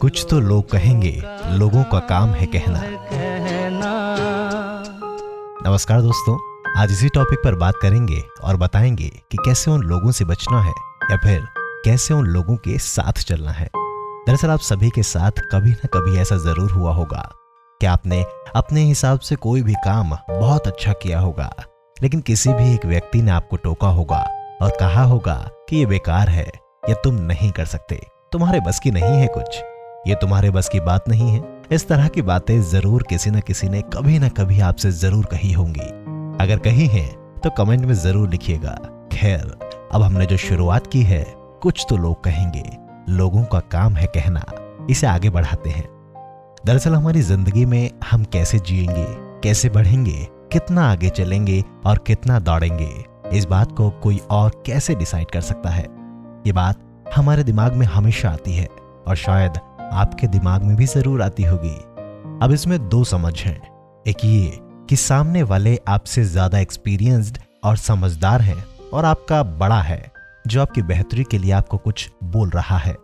कुछ तो लोग कहेंगे, लोगों का काम है कहना। नमस्कार दोस्तों, आज इसी टॉपिक पर बात करेंगे और बताएँगे कि कैसे उन लोगों से बचना है या फिर कैसे उन लोगों के साथ चलना है। दरअसल आप सभी के साथ कभी ना कभी ऐसा ज़रूर हुआ होगा कि आपने अपने हिसाब से कोई भी काम बहुत अच्छा किया होगा, लेकिन किसी भी एक व्यक्ति ने आपको टोका होगा और कहा होगा कि ये बेकार है, या तुम नहीं कर सकते, तुम्हारे बस की नहीं है कुछ। ये तुम्हारे बस की बात नहीं है। इस तरह की बातें ज़रूर किसी न किसी ने कभी ना कभी आपसे ज़रूर कही होंगी। अगर कही है तो कमेंट में ज़रूर लिखिएगा। खैर, अब हमने जो शुरुआत की है, कुछ तो लोग कहेंगे। लोगों का काम है कहना। इसे आगे बढ़ाते हैं। दरअसल हमारी ज़िंदगी में हम कैसे जिएँगे, कैसे बढ़ेंगे, कितना आगे चलेंगे और कितना दौड़ेंगे, इस बात को कोई और कैसे डिसाइड कर सकता है? ये बात हमारे दिमाग में हमेशा आती है और शायद आपके दिमाग में भी ज़रूर आती होगी। अब इसमें दो समझ हैं। एक ये कि सामने वाले आपसे ज़्यादा एक्सपीरियंस्ड और समझदार हैं और आपका बड़ा है, जो आपकी बेहतरी के लिए आपको कुछ बोल रहा है।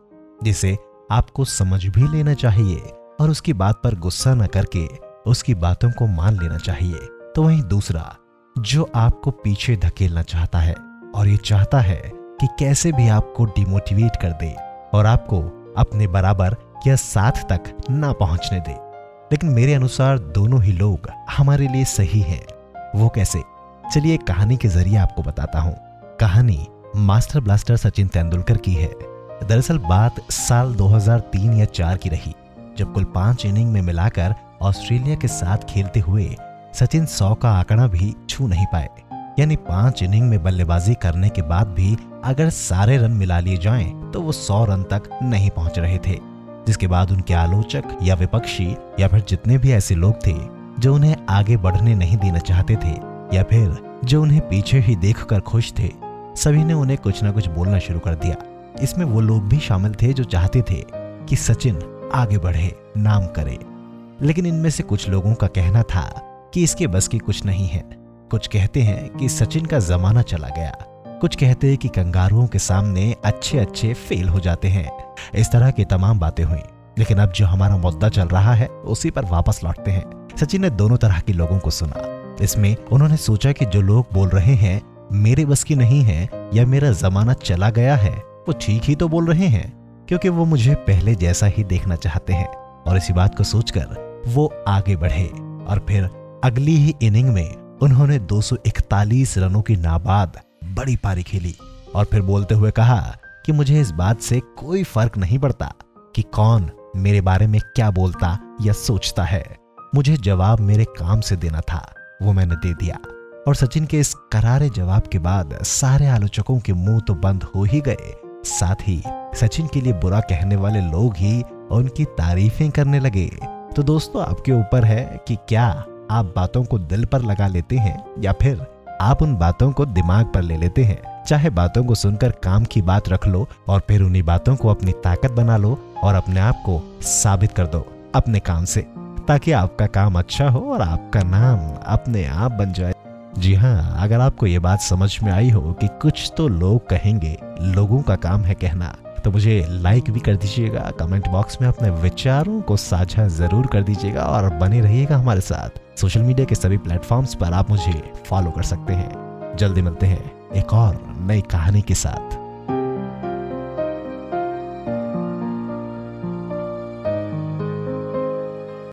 जिसे आपको समझ भी लेना चाहिए और उसकी बात पर गुस्सा न करके उसकी बातों को मान लेना चाहिए। तो वहीं दूसरा, जो आपको पीछे धकेलना चाहता है और ये चाहता है कि कैसे भी आपको डिमोटिवेट कर दे और आपको अपने बराबर या साथ तक ना पहुँचने दे। लेकिन मेरे अनुसार दोनों ही लोग हमारे लिए सही हैं। वो कैसे? चलिए कहानी के ज़रिए आपको बताता हूँ। कहानी मास्टर ब्लास्टर सचिन तेंदुलकर की है। दरअसल बात साल 2003 या 4 की रही, जब कुल पाँच इनिंग में मिलाकर ऑस्ट्रेलिया के साथ खेलते हुए सचिन सौ का आंकड़ा भी छू नहीं पाए। यानी पाँच इनिंग में बल्लेबाजी करने के बाद भी अगर सारे रन मिला लिए जाएँ तो वो सौ रन तक नहीं पहुँच रहे थे। जिसके बाद उनके आलोचक या विपक्षी या फिर जितने भी ऐसे लोग थे, जो उन्हें आगे बढ़ने नहीं देना चाहते थे, या फिर जो उन्हें पीछे ही देखकर खुश थे, सभी ने उन्हें कुछ ना कुछ बोलना शुरू कर दिया। इसमें वो लोग भी शामिल थे जो चाहते थे कि सचिन आगे बढ़े, नाम करे। लेकिन इनमें से कुछ लोगों का कहना था कि इसके बस की कुछ नहीं है। कुछ कहते हैं कि सचिन का जमाना चला गया। कुछ कहते कि कंगारुओं के सामने अच्छे अच्छे फेल हो जाते हैं। इस तरह की तमाम बातें हुई। लेकिन अब जो हमारा मुद्दा चल रहा है, उसी पर वापस लौटते हैं। सचिन ने दोनों तरह के लोगों को सुना। इसमें उन्होंने सोचा कि जो लोग बोल रहे हैं, मेरे बस की नहीं है या मेरा जमाना चला गया है, वो ठीक ही तो बोल रहे हैं, क्योंकि वो मुझे पहले जैसा ही देखना चाहते हैं। और इसी बात को सोचकर वो आगे बढ़े और फिर अगली ही इनिंग में उन्होंने 241 रनों की नाबाद बड़ी पारी खेली और फिर बोलते हुए कहा कि मुझे इस बात से कोई फ़र्क नहीं पड़ता कि कौन मेरे बारे में क्या बोलता या सोचता है। मुझे जवाब मेरे काम से देना था, वो मैंने दे दिया। और सचिन के इस करारे जवाब के बाद सारे आलोचकों के मुँह तो बंद हो ही गए। साथ ही सचिन के लिए बुरा कहने वाले लोग ही उनकी तारीफें करने लगे। तो दोस्तों, आपके ऊपर है कि क्या आप बातों को दिल पर लगा लेते हैं या फिर आप उन बातों को दिमाग पर ले लेते हैं। चाहे बातों को सुनकर काम की बात रख लो और फिर उन्हीं बातों को अपनी ताकत बना लो और अपने आप को साबित कर दो, अपने काम से, ताकि आपका काम अच्छा हो और आपका नाम अपने आप बन जाए। जी हाँ अगर आपको ये बात समझ में आई हो कि कुछ तो लोग कहेंगे, लोगों का काम है कहना। तो मुझे लाइक भी कर दीजिएगा। कमेंट बॉक्स में अपने विचारों को साझा ज़रूर कर दीजिएगा और बने रहिएगा हमारे साथ। सोशल मीडिया के सभी प्लेटफॉर्म्स पर आप मुझे फॉलो कर सकते हैं। जल्दी मिलते हैं एक और नई कहानी के साथ।